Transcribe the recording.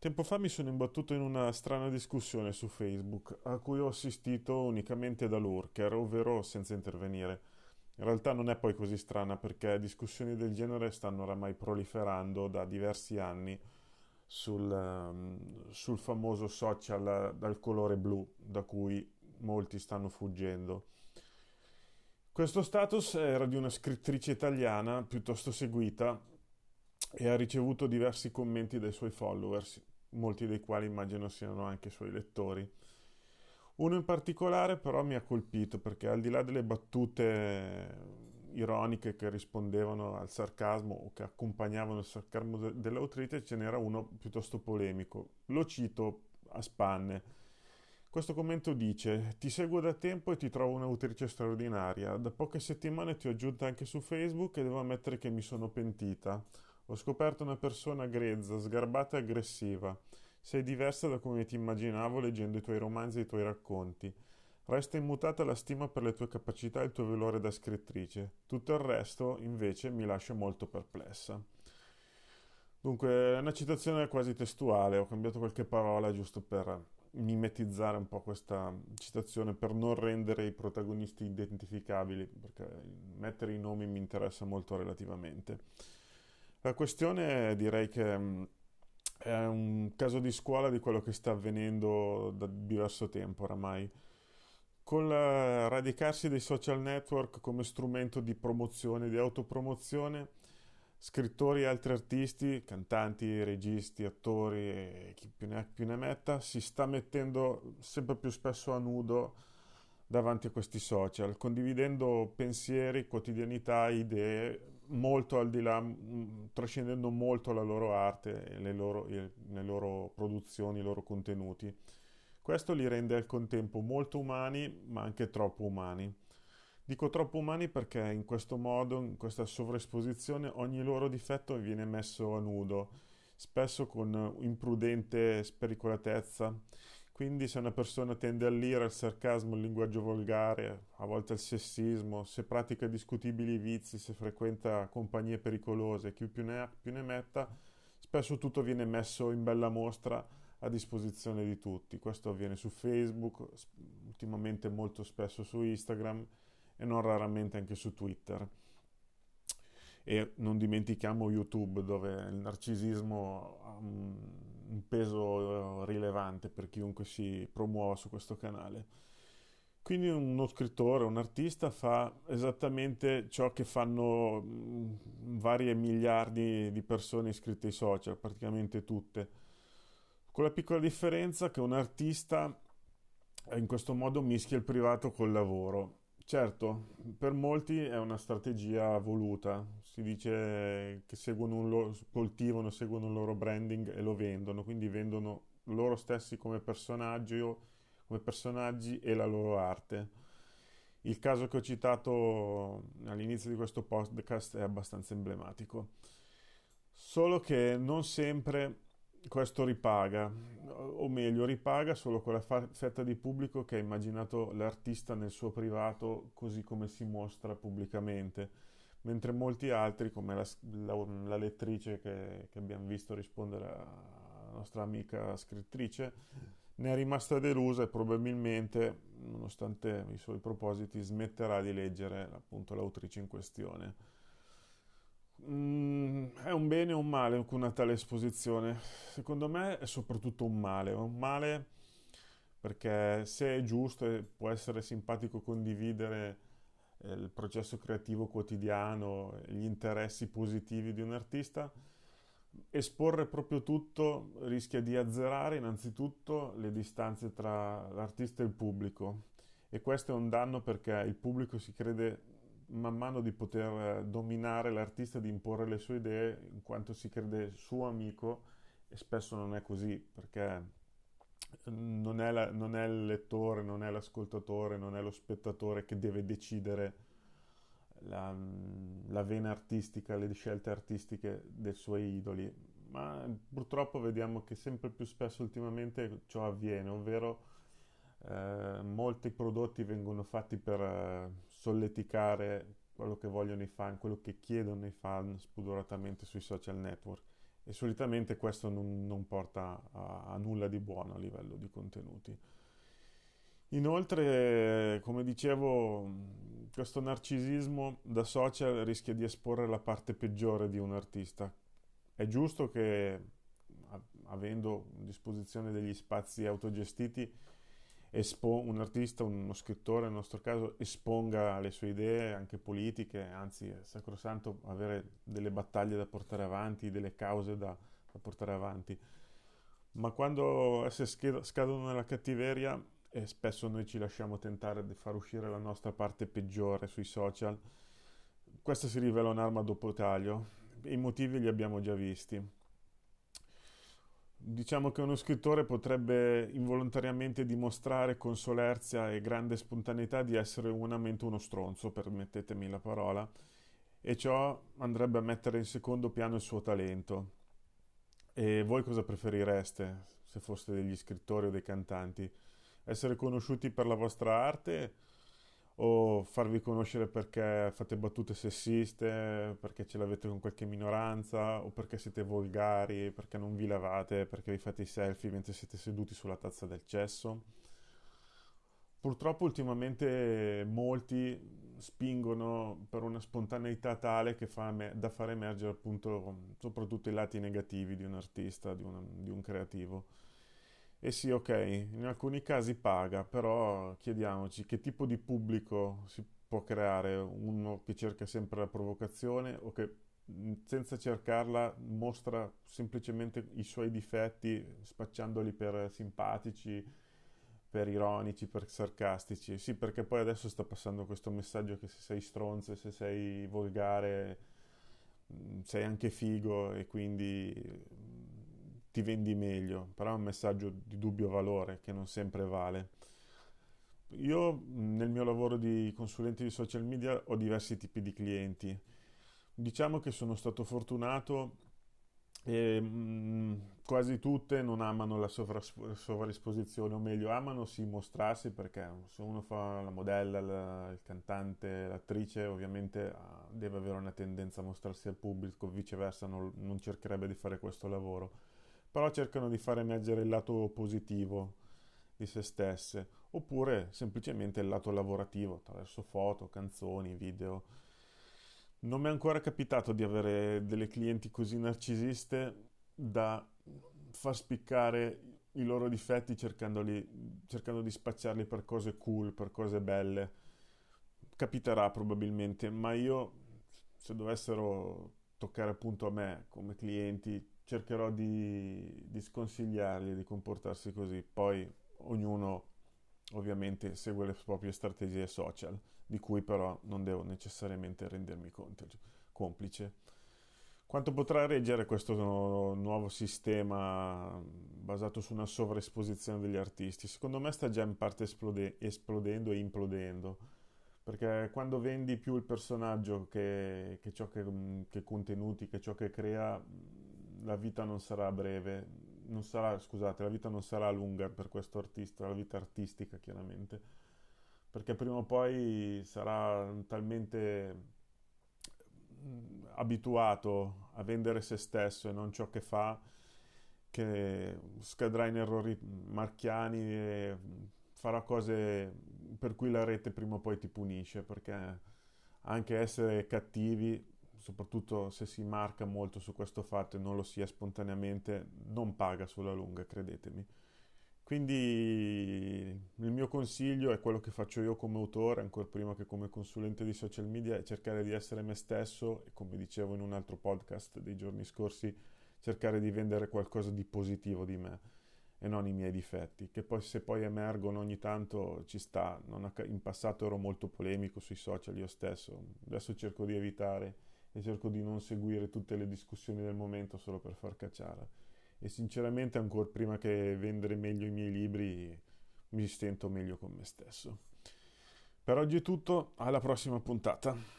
Tempo fa mi sono imbattuto in una strana discussione su Facebook, a cui ho assistito unicamente da lurker, ovvero senza intervenire. In realtà non è poi così strana perché discussioni del genere stanno oramai proliferando da diversi anni sul, um, sul famoso social dal colore blu, da cui molti stanno fuggendo. Questo status era di una scrittrice italiana piuttosto seguita e ha ricevuto diversi commenti dai suoi followers, molti dei quali immagino siano anche suoi lettori. Uno in particolare però mi ha colpito perché al di là delle battute ironiche che rispondevano al sarcasmo o che accompagnavano il sarcasmo dell'autrice ce n'era uno piuttosto polemico. Lo cito a spanne. Questo commento dice: Ti seguo da tempo e ti trovo un'autrice straordinaria. Da poche settimane ti ho aggiunta anche su Facebook e devo ammettere che mi sono pentita. Ho scoperto una persona grezza, sgarbata e aggressiva. Sei diversa da come ti immaginavo leggendo i tuoi romanzi e i tuoi racconti. Resta immutata la stima per le tue capacità e il tuo valore da scrittrice. Tutto il resto, invece, mi lascia molto perplessa. Dunque, è una citazione quasi testuale, ho cambiato qualche parola giusto per mimetizzare un po' questa citazione, per non rendere i protagonisti identificabili, perché mettere i nomi mi interessa molto relativamente. La questione direi che mm, è un caso di scuola di quello che sta avvenendo da diverso tempo oramai. Con il radicarsi dei social network come strumento di promozione, di autopromozione, scrittori e altri artisti, cantanti, registi, attori e chi più ne ha più ne metta, si sta mettendo sempre più spesso a nudo davanti a questi social, condividendo pensieri, quotidianità, idee, molto al di là, trascendendo molto la loro arte, le loro, le loro produzioni, i loro contenuti. Questo li rende al contempo molto umani, ma anche troppo umani. Dico troppo umani perché in questo modo, in questa sovraesposizione, ogni loro difetto viene messo a nudo, spesso con imprudente spericolatezza quindi se una persona tende all'ira, al sarcasmo, al linguaggio volgare, a volte al sessismo, se pratica discutibili vizi, se frequenta compagnie pericolose, chi più ne ha più ne metta, spesso tutto viene messo in bella mostra a disposizione di tutti. Questo avviene su Facebook, ultimamente molto spesso su Instagram e non raramente anche su Twitter e non dimentichiamo YouTube dove il narcisismo ha un, peso rilevante per chiunque si promuova su questo canale. Quindi uno scrittore, un artista fa esattamente ciò che fanno varie miliardi di persone iscritte ai social, praticamente tutte, con la piccola differenza che un artista in questo modo mischia il privato col lavoro Certo, per molti è una strategia voluta, si dice che seguono un loro, coltivano, seguono il loro branding e lo vendono, quindi vendono loro stessi come come personaggi e la loro arte. Il caso che ho citato all'inizio di questo podcast è abbastanza emblematico, solo che non sempre questo ripaga, o meglio, ripaga solo quella fetta di pubblico che ha immaginato l'artista nel suo privato così come si mostra pubblicamente, mentre molti altri, come la, la, la lettrice che, che, abbiamo visto rispondere alla nostra amica scrittrice, ne è rimasta delusa e probabilmente, nonostante i suoi propositi, smetterà di leggere appunto l'autrice in questione. Mm, è un bene o un male una tale esposizione? Secondo me è soprattutto un male, un male perché se è giusto e può essere simpatico condividere eh, il processo creativo quotidiano, gli interessi positivi di un artista, esporre proprio tutto rischia di azzerare innanzitutto le distanze tra l'artista e il pubblico e questo è un danno perché il pubblico si crede man mano di poter dominare l'artista, di imporre le sue idee, in quanto si crede suo amico, e spesso non è così, perché non è, la, non è il lettore, non è l'ascoltatore, non è lo spettatore che deve decidere la, la, vena artistica, le scelte artistiche dei suoi idoli, ma purtroppo vediamo che sempre più spesso ultimamente ciò avviene, ovvero eh, molti prodotti vengono fatti per eh, solleticare quello che vogliono i fan, quello che chiedono i fan spudoratamente sui social network e solitamente questo non, non porta a, a nulla di buono a livello di contenuti. Inoltre, come dicevo, questo narcisismo da social rischia di esporre la parte peggiore di un artista. È giusto che, avendo a disposizione degli spazi autogestiti, espo- un artista, uno scrittore nel nostro caso, esponga le sue idee, anche politiche, anzi è sacrosanto avere delle battaglie da portare avanti, delle cause da, da portare avanti. Ma quando esse scadono nella cattiveria e spesso noi ci lasciamo tentare di far uscire la nostra parte peggiore sui social, questa si rivela un'arma a doppio taglio. I motivi li abbiamo già visti. Diciamo che uno scrittore potrebbe involontariamente dimostrare con solerzia e grande spontaneità di essere umanamente uno stronzo, permettetemi la parola, e ciò andrebbe a mettere in secondo piano il suo talento. E voi cosa preferireste se foste degli scrittori o dei cantanti? essere conosciuti per la vostra arte o farvi conoscere perché fate battute sessiste, perché ce l'avete con qualche minoranza o perché siete volgari, perché non vi lavate, perché vi fate i selfie mentre siete seduti sulla tazza del cesso. Purtroppo ultimamente molti spingono per una spontaneità tale che fa da far emergere appunto soprattutto i lati negativi di un artista, di un, di un creativo. E sì, ok, in alcuni casi paga, però chiediamoci che tipo di pubblico si può creare, uno che cerca sempre la provocazione o che senza cercarla mostra semplicemente i suoi difetti spacciandoli per simpatici, per ironici, per sarcastici. Sì, perché poi adesso sta passando questo messaggio che se sei stronzo, se sei volgare, sei anche figo e quindi ti vendi meglio, però è un messaggio di dubbio valore che non sempre vale. Io nel mio lavoro di consulente di social media ho diversi tipi di clienti. Diciamo che sono stato fortunato e mh, quasi tutte non amano la sovras- sovraesposizione, o meglio, amano sì mostrarsi perché se uno fa la modella, la, il cantante, l'attrice, ovviamente uh, deve avere una tendenza a mostrarsi al pubblico, viceversa non, non cercherebbe di fare questo lavoro però cercano di far emergere il lato positivo di se stesse, oppure semplicemente il lato lavorativo attraverso foto, canzoni, video. Non mi è ancora capitato di avere delle clienti così narcisiste da far spiccare i loro difetti cercando di spacciarli per cose cool, per cose belle. Capiterà probabilmente, ma io se dovessero toccare appunto a me come clienti cercherò di, di sconsigliargli di comportarsi così. Poi ognuno ovviamente segue le proprie strategie social, di cui però non devo necessariamente rendermi conto, complice. Quanto potrà reggere questo nuovo sistema basato su una sovraesposizione degli artisti? Secondo me sta già in parte esplode- esplodendo e implodendo, perché quando vendi più il personaggio che, che ciò che, che contenuti, che ciò che crea, la vita non sarà breve, non sarà, scusate, la vita non sarà lunga per questo artista, la vita artistica chiaramente, perché prima o poi sarà talmente mm, abituato a vendere se stesso e non ciò che fa che scadrà in errori marchiani e farà cose per cui la rete prima o poi ti punisce perché anche essere cattivi soprattutto se si marca molto su questo fatto e non lo sia spontaneamente, non paga sulla lunga, credetemi. Quindi il mio consiglio è quello che faccio io come autore, ancora prima che come consulente di social media, è cercare di essere me stesso e come dicevo in un altro podcast dei giorni scorsi, cercare di vendere qualcosa di positivo di me e non i miei difetti, che poi se poi emergono ogni tanto ci sta. in passato ero molto polemico sui social io stesso, adesso cerco di evitare e cerco di non seguire tutte le discussioni del momento solo per far cacciare. E sinceramente ancora prima che vendere meglio i miei libri mi sento meglio con me stesso. Per oggi è tutto, alla prossima puntata.